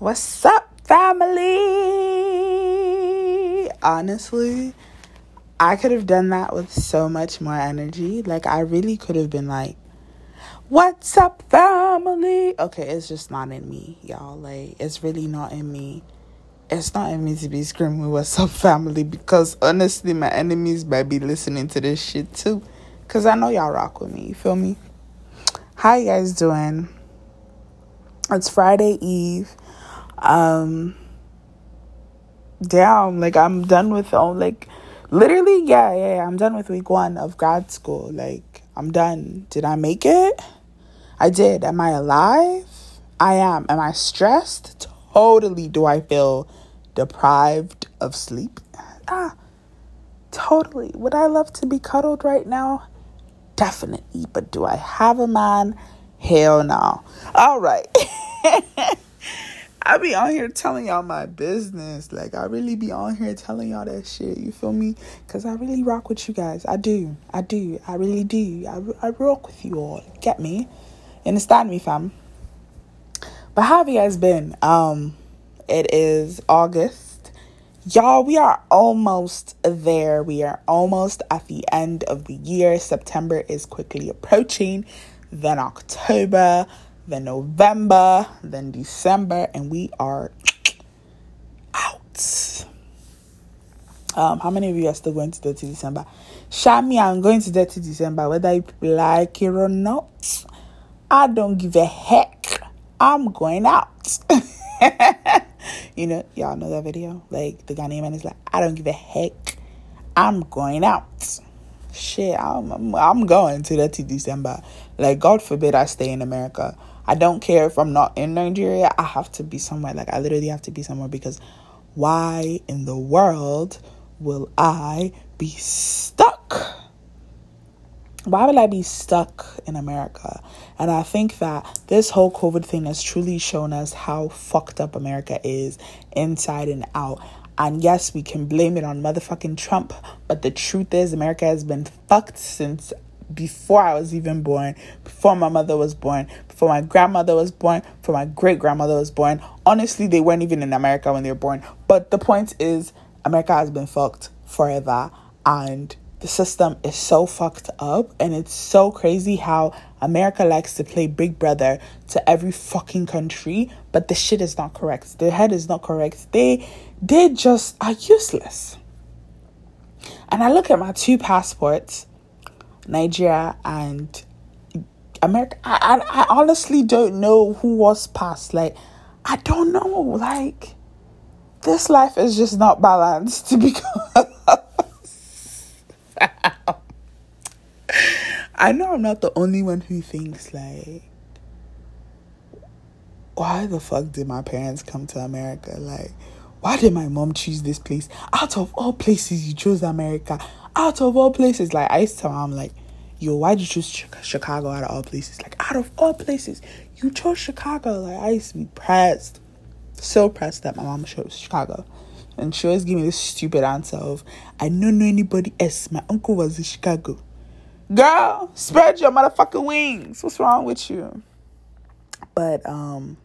What's up, family? Honestly, I could have done that with so much more energy. Like, I really could have been like, What's up, family? Okay, it's just not in me, y'all. Like, it's really not in me. It's not in me to be screaming, What's up, family? Because honestly, my enemies might be listening to this shit too. Because I know y'all rock with me. You feel me? How you guys doing? It's Friday Eve um damn like i'm done with all like literally yeah, yeah yeah i'm done with week one of grad school like i'm done. Did i make it? I did. Am i alive? I am. Am i stressed? Totally. Do i feel deprived of sleep? Ah totally. Would i love to be cuddled right now? Definitely but do i have a man? Hell no. All right I be on here telling y'all my business. Like, I really be on here telling y'all that shit. You feel me? Because I really rock with you guys. I do. I do. I really do. I, I rock with you all. Get me? Understand me, fam? But how have you guys been? Um, It is August. Y'all, we are almost there. We are almost at the end of the year. September is quickly approaching. Then October then November, then December, and we are out. Um, how many of you are still going to Dirty December? Shami, I'm going to Dirty December, whether you like it or not. I don't give a heck. I'm going out. you know, y'all know that video? Like the Ghanaian man is like, I don't give a heck. I'm going out. Shit, I'm, I'm, I'm going to Dirty December. Like, God forbid I stay in America. I don't care if I'm not in Nigeria. I have to be somewhere. Like I literally have to be somewhere because why in the world will I be stuck? Why will I be stuck in America? And I think that this whole COVID thing has truly shown us how fucked up America is inside and out. And yes, we can blame it on motherfucking Trump, but the truth is, America has been fucked since before I was even born, before my mother was born, before my grandmother was born, before my great grandmother was born. Honestly, they weren't even in America when they were born. But the point is, America has been fucked forever. And the system is so fucked up. And it's so crazy how America likes to play big brother to every fucking country. But the shit is not correct. Their head is not correct. They, they just are useless. And I look at my two passports Nigeria and America. I, I, I honestly don't know who was past. Like, I don't know. Like, this life is just not balanced to because I know I'm not the only one who thinks like why the fuck did my parents come to America? Like, why did my mom choose this place? Out of all places, you chose America out of all places, like I used to tell mom, like, yo, why'd you choose Chicago out of all places? Like, out of all places, you chose Chicago. Like, I used to be pressed, so pressed that my mom chose Chicago. And she always gave me this stupid answer of, I don't know anybody else. My uncle was in Chicago. Girl, spread your motherfucking wings. What's wrong with you? But, um,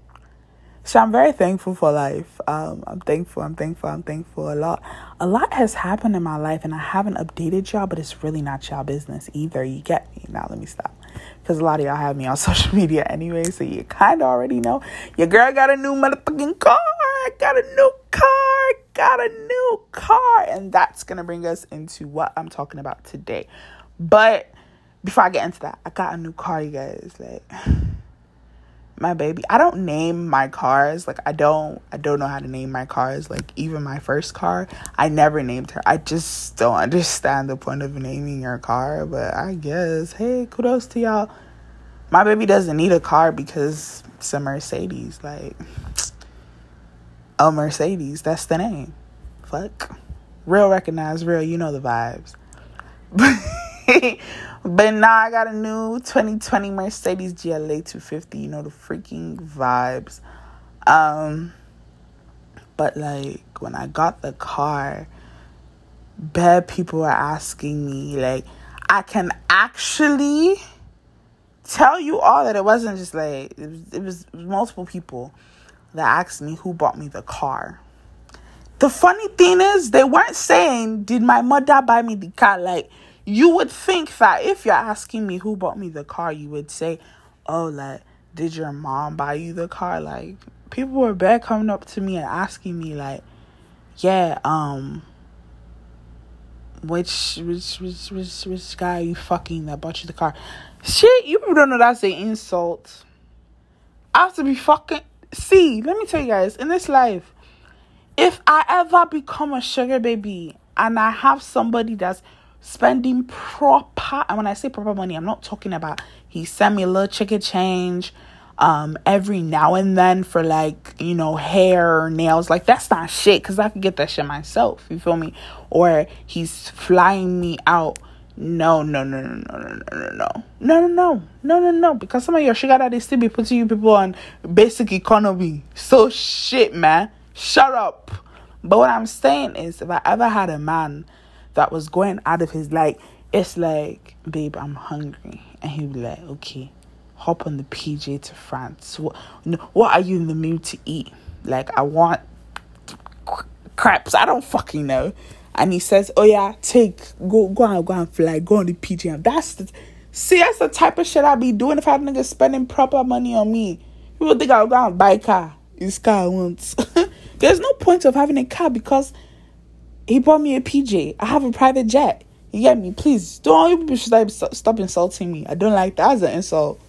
so I'm very thankful for life. Um, I'm thankful. I'm thankful. I'm thankful. A lot, a lot has happened in my life, and I haven't updated y'all. But it's really not y'all business either. You get me? Now let me stop, because a lot of y'all have me on social media anyway, so you kind of already know. Your girl got a new motherfucking car. I got a new car. Got a new car, and that's gonna bring us into what I'm talking about today. But before I get into that, I got a new car, you guys. Like my baby. I don't name my cars. Like i don't i don't know how to name my cars like even my first car. I never named her. I just don't understand the point of naming your car but i guess hey kudos to y'all. My baby doesn't need a car because it's a mercedes like a mercedes that's the name. Fuck. Real recognize real you know the vibes but now I got a new 2020 Mercedes GLA 250. You know the freaking vibes. Um, but like when I got the car, bad people were asking me like, I can actually tell you all that it wasn't just like it was, it was, multiple people. that asked me who bought me the car. The funny thing is, they weren't saying, Did my mother buy me the car? Like, you would think that if you're asking me who bought me the car, you would say, Oh, like, did your mom buy you the car? Like, people were bad coming up to me and asking me, like, Yeah, um, which which which which which guy you fucking that bought you the car? Shit, you people don't know that's an insult. I have to be fucking see, let me tell you guys, in this life, if I ever become a sugar baby and I have somebody that's spending proper and when I say proper money, I'm not talking about he sent me a little chicken change um every now and then for like you know hair nails. Like that's not shit because i can get that shit myself you feel me? Or he's flying me out. No no no no no no no no no. No no no. No no no. Because some of your sugar daddy still be putting you people on basic economy. So shit man. Shut up. But what i'm saying is if i ever had a man that was going out of his like it's like babe i'm hungry and he'd be like okay hop on the PJ to France. What, what are you in the mood to eat? Like, I want crepes. I don't fucking know. And he says, "Oh yeah, take go go and go and fly, go on the PJ." That's the see, that's the type of shit i'd be doing if I had niggas spending proper money on me. People think I'll go and buy car. His car wants. There's no point of having a car because he bought me a PJ. I have a private jet. You get me? Please don't stop insulting me. I don't like that as an insult.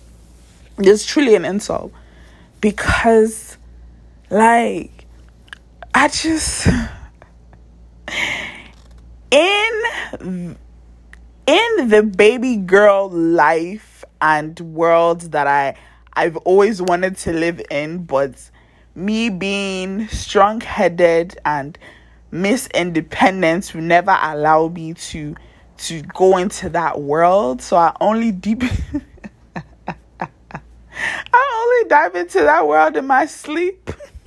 It's truly an insult because, like, I just in in the baby girl life and world that I I've always wanted to live in, but me being strong headed and Miss Independence will never allow me to to go into that world. So I only deep I only dive into that world in my sleep.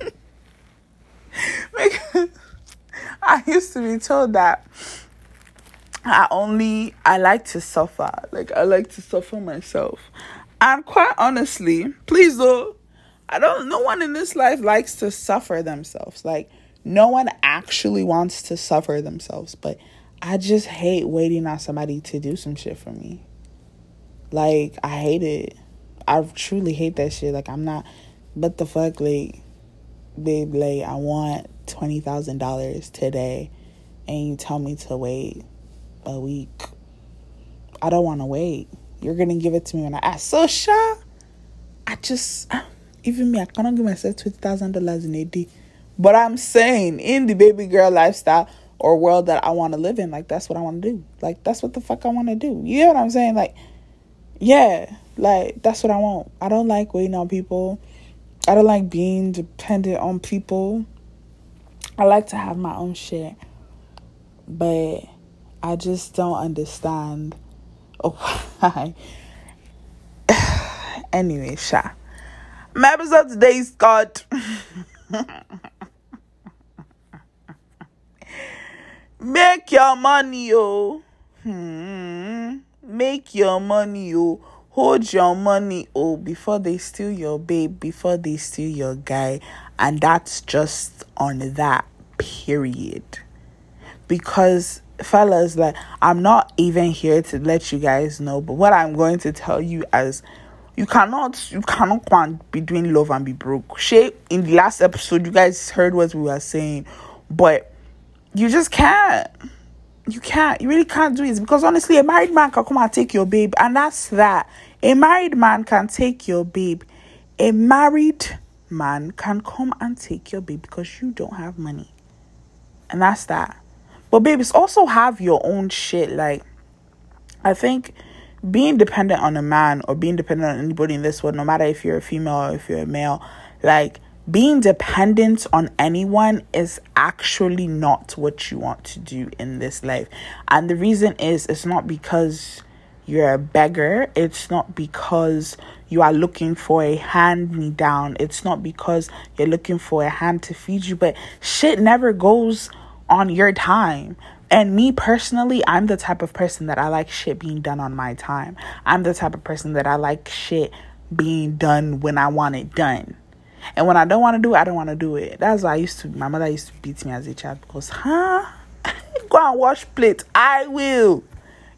because I used to be told that I only I like to suffer. Like I like to suffer myself. And quite honestly, please though, I don't no one in this life likes to suffer themselves. Like no one actually wants to suffer themselves, but I just hate waiting on somebody to do some shit for me. Like I hate it. I truly hate that shit. Like I'm not but the fuck like babe like I want twenty thousand dollars today and you tell me to wait a week. I don't wanna wait. You're gonna give it to me when I ask. So sure. I just even me, I cannot give myself twenty thousand dollars in a day. But I'm saying in the baby girl lifestyle or world that I want to live in, like that's what I want to do. Like that's what the fuck I want to do. You know what I'm saying? Like, yeah, like, that's what I want. I don't like waiting on people. I don't like being dependent on people. I like to have my own shit. But I just don't understand why. anyway, Sha. My episode today is called Make your money, oh. Hmm. Make your money, oh hold your money oh before they steal your babe before they steal your guy and that's just on that period because fellas like i'm not even here to let you guys know but what i'm going to tell you as you cannot you cannot want be doing love and be broke shape in the last episode you guys heard what we were saying but you just can't you can't you really can't do it because honestly a married man can come and take your babe and that's that a married man can take your babe. A married man can come and take your babe because you don't have money. And that's that. But babies also have your own shit. Like, I think being dependent on a man or being dependent on anybody in this world, no matter if you're a female or if you're a male, like being dependent on anyone is actually not what you want to do in this life. And the reason is it's not because you're a beggar. It's not because you are looking for a hand me down. It's not because you're looking for a hand to feed you, but shit never goes on your time. And me personally, I'm the type of person that I like shit being done on my time. I'm the type of person that I like shit being done when I want it done. And when I don't want to do it, I don't want to do it. That's why I used to. My mother used to beat me as a child because, huh? Go and wash plates. I will.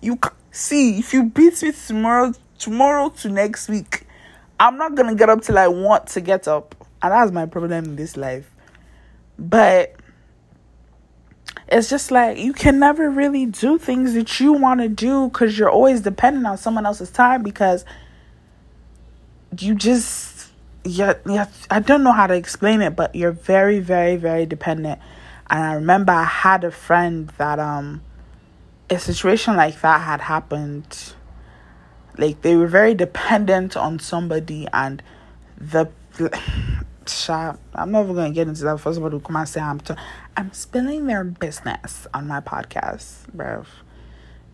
You see if you beat me tomorrow, tomorrow to next week, I'm not gonna get up till I want to get up, and that's my problem in this life. But it's just like you can never really do things that you want to do because you're always dependent on someone else's time because you just yeah, yeah i don't know how to explain it but you're very very very dependent and i remember i had a friend that um a situation like that had happened like they were very dependent on somebody and the I'm never gonna get into that. First of all, to come and say I'm t- I'm spilling their business on my podcast, bro.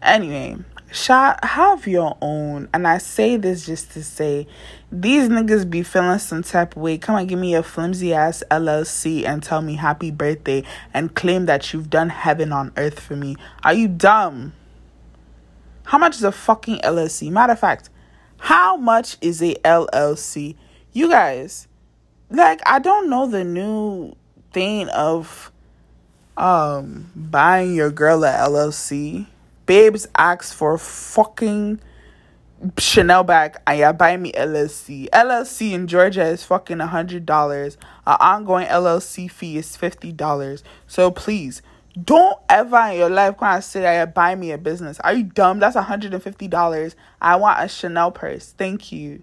Anyway, Sha, have your own. And I say this just to say, these niggas be feeling some type of way. Come and give me a flimsy ass LLC and tell me happy birthday and claim that you've done heaven on earth for me. Are you dumb? How much is a fucking LLC? Matter of fact, how much is a LLC? You guys, like I don't know the new thing of um buying your girl a LLC. Babes ask for fucking Chanel bag and you buy me LLC. LLC in Georgia is fucking a hundred dollars. An ongoing LLC fee is fifty dollars. So please don't ever in your life come and say that you buy me a business. Are you dumb? That's a hundred and fifty dollars. I want a Chanel purse. Thank you.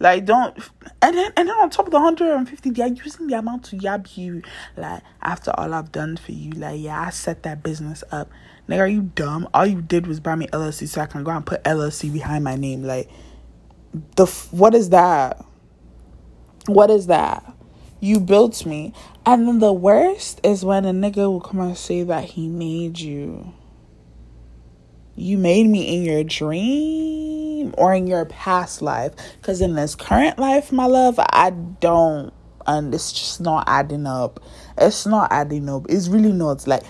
Like don't and then and then on top of the hundred and fifty, they're using the amount to yab you. Like after all I've done for you, like yeah, I set that business up. Nigga, are you dumb? All you did was buy me LLC so I can go and put LLC behind my name. Like the what is that? What is that? You built me. And then the worst is when a nigga will come and say that he made you. You made me in your dream or in your past life. Because in this current life, my love, I don't. And it's just not adding up. It's not adding up. It's really not. like,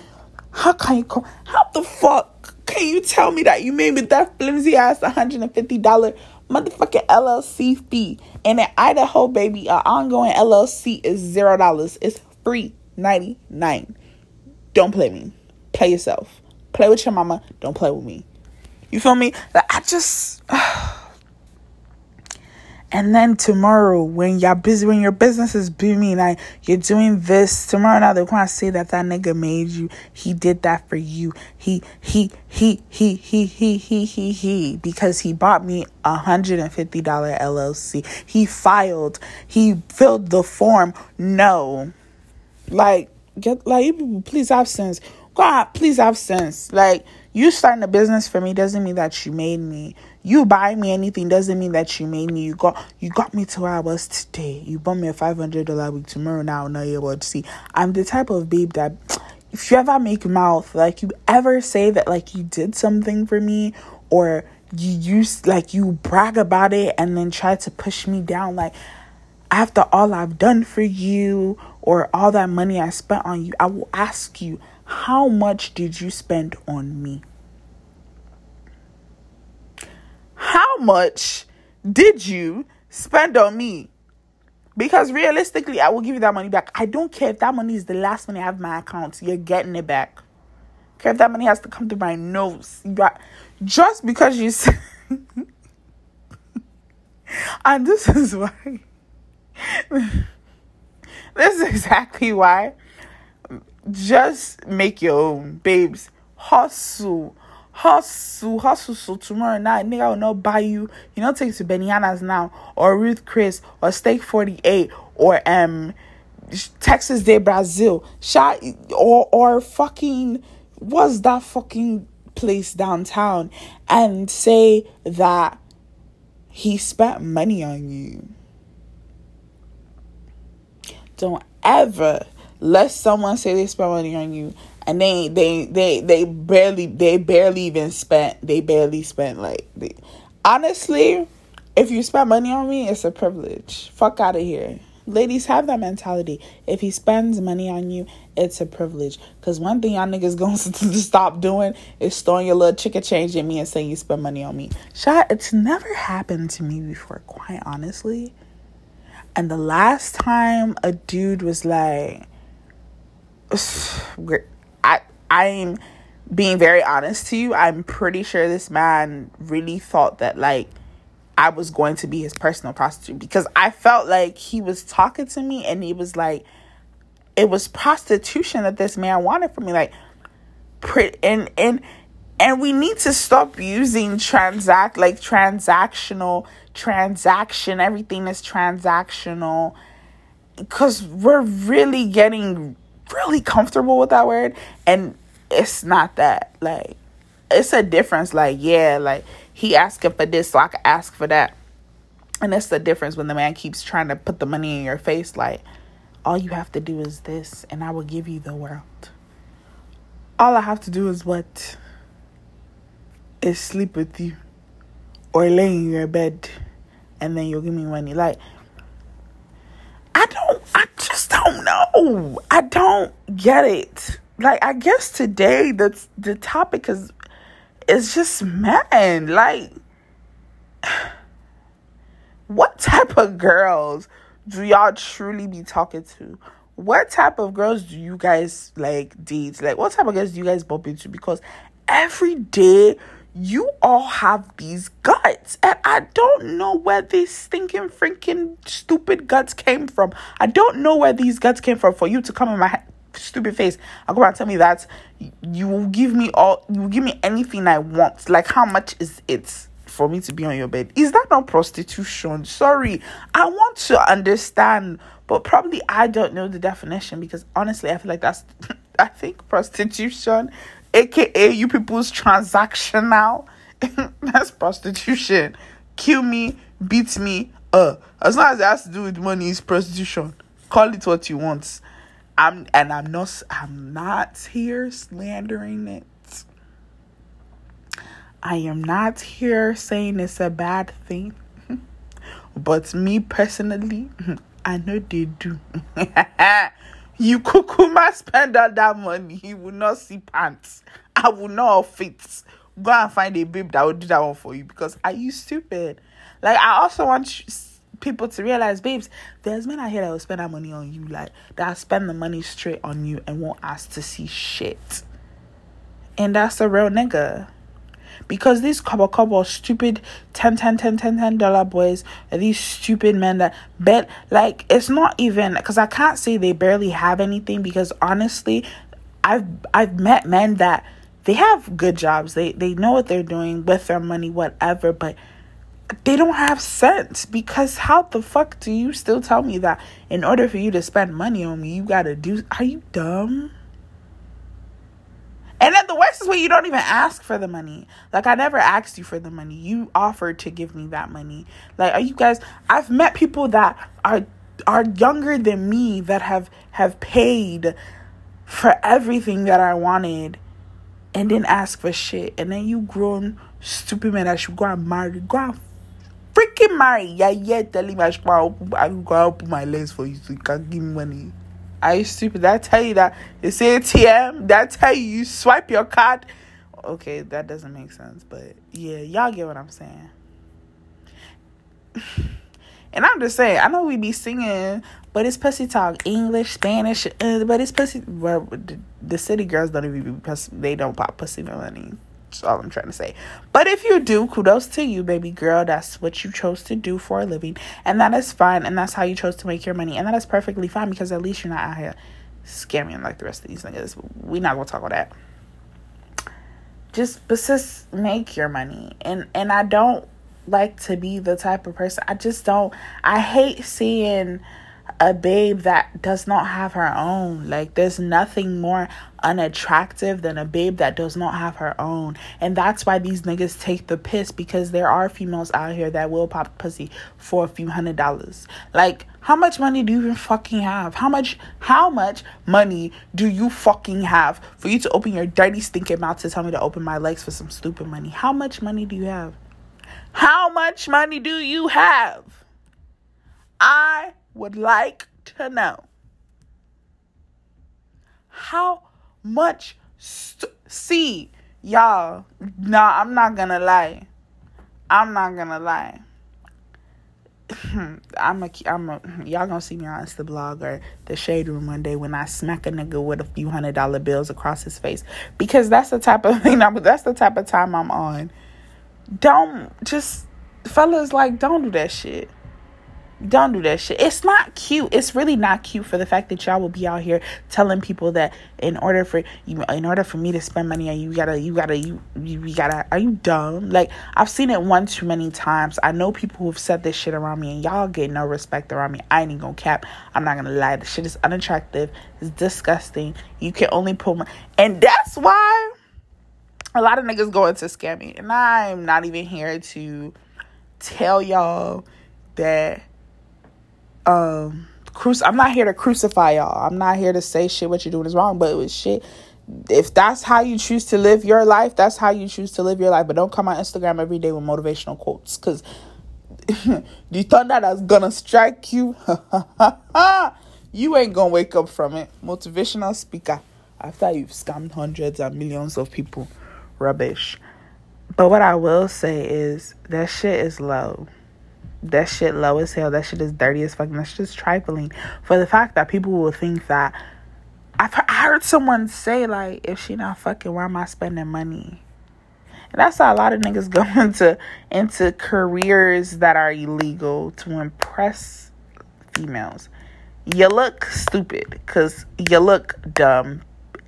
how can you come? How the fuck can you tell me that you made me that flimsy ass $150 motherfucking LLC fee? And in Idaho, baby, an ongoing LLC is zero dollars. It's free ninety nine. Don't play me. Play yourself. Play with your mama. Don't play with me. You feel me? Like I just. And then tomorrow, when you're busy, when your business is booming, like you're doing this, tomorrow now they're gonna say that that nigga made you. He did that for you. He, he, he, he, he, he, he, he, he, because he bought me a hundred and fifty dollar LLC. He filed. He filled the form. No, like get like please have sense. God, please have sense. Like you starting a business for me doesn't mean that you made me. You buy me anything doesn't mean that you made me. You got you got me to where I was today. You bought me a five hundred dollar week tomorrow. Now, now you're about to see. I'm the type of babe that if you ever make mouth, like you ever say that like you did something for me, or you use like you brag about it and then try to push me down, like after all I've done for you or all that money I spent on you, I will ask you how much did you spend on me? How much did you spend on me? Because realistically, I will give you that money back. I don't care if that money is the last money I have in my account. You're getting it back. Care if that money has to come through my nose. Got, just because you. and this is why. this is exactly why just make your own, babes. Hustle. Hustle, hustle, so tomorrow night, nigga will not buy you. You know, take to Benihana's now, or Ruth Chris, or Steak 48, or um, Texas de Brazil, shot, or or fucking, what's that fucking place downtown, and say that he spent money on you. Don't ever let someone say they spent money on you and they they they they barely they barely even spent they barely spent like they, honestly if you spend money on me it's a privilege. Fuck out of here. Ladies have that mentality. If he spends money on you it's a privilege. Because one thing y'all niggas to stop doing is throwing your little chicken change at me and saying you spend money on me. Shot it's never happened to me before quite honestly. And the last time a dude was like, I'm being very honest to you, I'm pretty sure this man really thought that like I was going to be his personal prostitute because I felt like he was talking to me and he was like it was prostitution that this man wanted from me like and and and we need to stop using transact like transactional transaction everything is transactional because we're really getting really comfortable with that word and it's not that like it's a difference like yeah like he asking for this so i can ask for that and that's the difference when the man keeps trying to put the money in your face like all you have to do is this and i will give you the world all i have to do is what is sleep with you or lay in your bed and then you'll give me money. Like, I don't, I just don't know. I don't get it. Like, I guess today the the topic is is just man. Like, what type of girls do y'all truly be talking to? What type of girls do you guys like date? Like, what type of girls do you guys bump into? Because every day you all have these guts and i don't know where these stinking freaking stupid guts came from. I don't know where these guts came from. For you to come in my stupid face and come and tell me that you will give me all you will give me anything i want. Like how much is it for me to be on your bed? Is that not prostitution? Sorry. I want to understand but probably i don't know the definition because honestly i feel like that's i think prostitution aka you people's transactional. That's prostitution. Kill me, beat me, uh. As long as it has to do with money, it's prostitution. Call it what you want. I'm and I'm not I'm not here slandering it. I am not here saying it's a bad thing. but me personally, I know they do. You kukuma spend all that money. You will not see pants. I will not fit. Go and find a babe that will do that one for you because are you stupid? Like I also want people to realize, babes, there's men out here that will spend that money on you, like that spend the money straight on you and won't ask to see shit. And that's a real nigga because these couple couple stupid 10 10 10 10 10 dollar boys are these stupid men that bet like it's not even because i can't say they barely have anything because honestly i've i've met men that they have good jobs. They they know what they're doing with their money whatever but they don't have sense because how the fuck do you still tell me that in order for you to spend money on me you gotta do are you dumb and then the worst is when you don't even ask for the money. Like I never asked you for the money. You offered to give me that money. Like are you guys I've met people that are are younger than me that have have paid for everything that I wanted and didn't ask for shit. And then you grown stupid man I should go and marry. Go and freaking marry. Yeah, yeah, telling me I should go and open my legs for you so you can give me money. Are you stupid? I tell you that it's ATM? I tell you you swipe your card? Okay, that doesn't make sense, but yeah, y'all get what I'm saying. And I'm just saying, I know we be singing, but it's pussy talk, English, Spanish, uh, but it's pussy. Well, the, the city girls don't even be pussy. They don't pop pussy no money. That's all I'm trying to say. But if you do, kudos to you, baby girl. That's what you chose to do for a living. And that is fine. And that's how you chose to make your money. And that is perfectly fine because at least you're not out here scamming like the rest of these niggas. We're not gonna talk about that. Just, but just make your money. And and I don't like to be the type of person. I just don't. I hate seeing a babe that does not have her own. Like, there's nothing more unattractive than a babe that does not have her own. And that's why these niggas take the piss because there are females out here that will pop pussy for a few hundred dollars. Like, how much money do you even fucking have? How much, how much money do you fucking have for you to open your dirty, stinking mouth to tell me to open my legs for some stupid money? How much money do you have? How much money do you have? I would like to know how much st- see y'all nah i'm not gonna lie i'm not gonna lie I'm a, I'm a, y'all gonna see me on Insta blog or the shade room one day when I smack a nigga with a few hundred dollar bills across his face because that's the type of thing. That's the type of time I'm on. Don't just fellas like don't do that shit. Don't do that shit. It's not cute. It's really not cute for the fact that y'all will be out here telling people that in order for you, in order for me to spend money on you, gotta, you gotta, you, you, gotta. Are you dumb? Like I've seen it one too many times. I know people who've said this shit around me, and y'all get no respect around me. I ain't gonna cap. I'm not gonna lie. The shit is unattractive. It's disgusting. You can only pull my, and that's why a lot of niggas go into scamming. And I'm not even here to tell y'all that um cruci- I'm not here to crucify y'all. I'm not here to say shit what you're doing is wrong, but it was shit. If that's how you choose to live your life, that's how you choose to live your life. But don't come on Instagram every day with motivational quotes because the thunder that's gonna strike you, you ain't gonna wake up from it. Motivational speaker after you've scammed hundreds and millions of people. Rubbish. But what I will say is that shit is low that shit low as hell. That shit is dirty as fucking. That's just trifling. For the fact that people will think that I've heard, I heard someone say like, if she not fucking, why am I spending money? And that's how a lot of niggas go into into careers that are illegal to impress females. You look stupid because you look dumb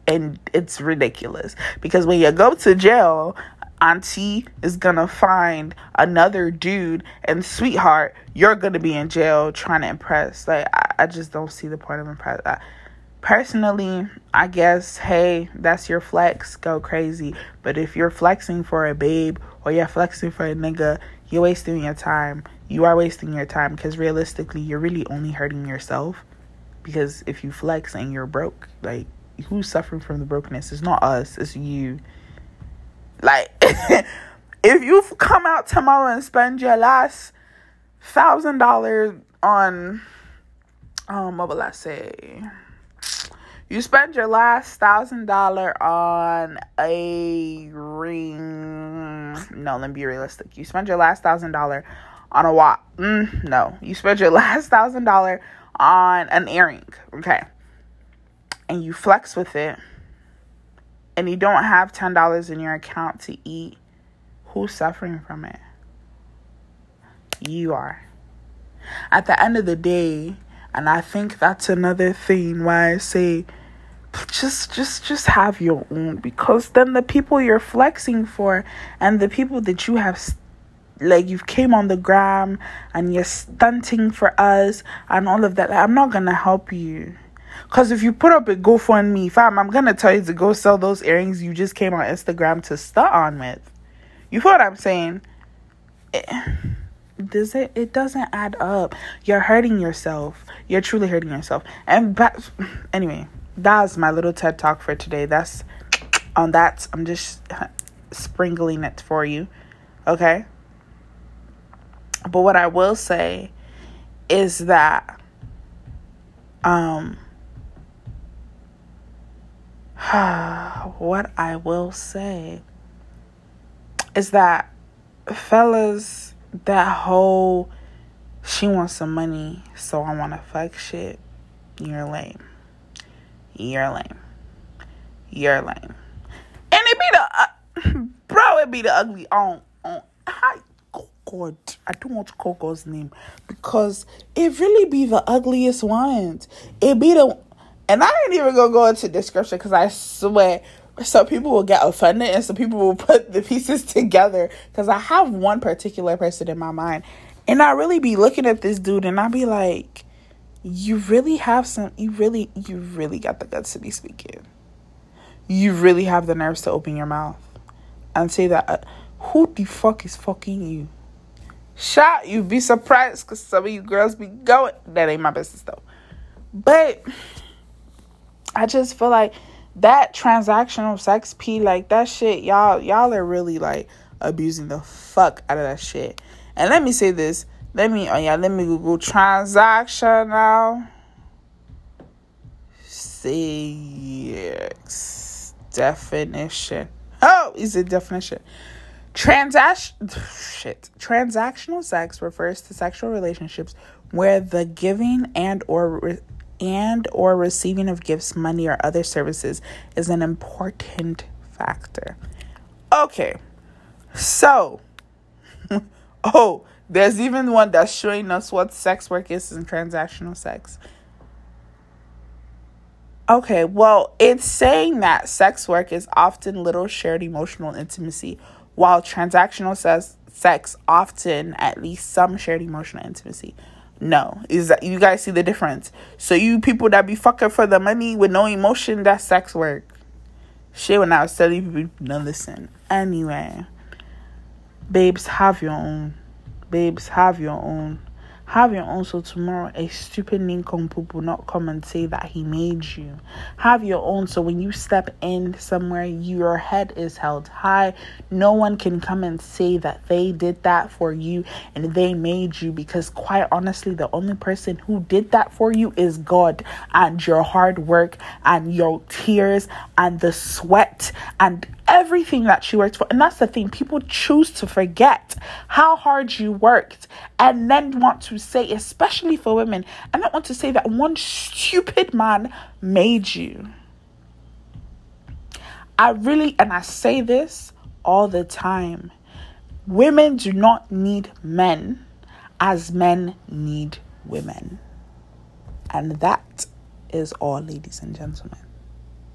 and it's ridiculous because when you go to jail auntie is gonna find another dude and sweetheart you're gonna be in jail trying to impress. Like i, I just don't see the point of impress I, personally i guess hey that's your flex go crazy. But if you're flexing for a babe or you're flexing for a nigga you're wasting your time. You are wasting your time because realistically you're really only hurting yourself. Because if you flex and you're broke like who's suffering from the brokenness? It's not us it's you like, if you come out tomorrow and spend your last thousand dollars on, um, what will I say? You spend your last thousand dollar on a ring. No, let me be realistic. You spend your last thousand dollar on a watch. Mm, no, you spend your last thousand dollar on an earring. Okay, and you flex with it and you don't have $10 in your account to eat, who's suffering from it? You are. At the end of the day, and I think that's another thing why I say just just just have your own because then the people you're flexing for and the people that you have like you've came on the gram and you're stunting for us and all of that i'm not gonna help you because if you put up a GoFundMe, fam, I'm gonna tell you to go sell those earrings you just came on Instagram to start on with. You feel what I'm saying? It, does it? It doesn't add up. You're hurting yourself. You're truly hurting yourself. And but anyway, that's my little TED talk for today. That's on that. I'm just sprinkling it for you. Okay. But what I will say is that um what I will say is that, fellas, that whole she wants some money, so I want to fuck shit, you're lame. You're lame. You're lame. And it be the, uh, bro, it be the ugly on, on, hi. God, I don't want call name because it really be the ugliest ones. It be the and I ain't even gonna go into description because I swear some people will get offended and some people will put the pieces together because I have one particular person in my mind. And I really be looking at this dude and I be like, you really have some, you really, you really got the guts to be speaking. You really have the nerves to open your mouth and say that, uh, who the fuck is fucking you? Shot, you'd be surprised because some of you girls be going. That ain't my business though. But I just feel like that transactional sex p like that shit y'all y'all are really like abusing the fuck out of that shit. And let me say this. Let me oh yeah, let me Google transactional sex definition. Oh, is it definition? Transaction shit. Transactional sex refers to sexual relationships where the giving and or re- and or receiving of gifts, money or other services is an important factor. Okay. So, oh, there's even one that's showing us what sex work is in transactional sex. Okay, well, it's saying that sex work is often little shared emotional intimacy while transactional sex, sex often at least some shared emotional intimacy. No, is that you guys see the difference? So you people that be fucking for the money with no emotion, that's sex work. Shit, when I was telling people, no, listen. Anyway, babes, have your own. Babes, have your own have your own so tomorrow a stupid nincompoop will not come and say that he made you. Have your own so when you step in somewhere, your head is held high. No one can come and say that they did that for you and they made you because, quite honestly, the only person who did that for you is God and your hard work and your tears and the sweat and everything that she worked for. And that's the thing, people choose to forget how hard you worked and then want to say, especially for women, and not want to say that one stupid man made you. I really, and I say this all the time women do not need men as men need women. And that is all, ladies and gentlemen.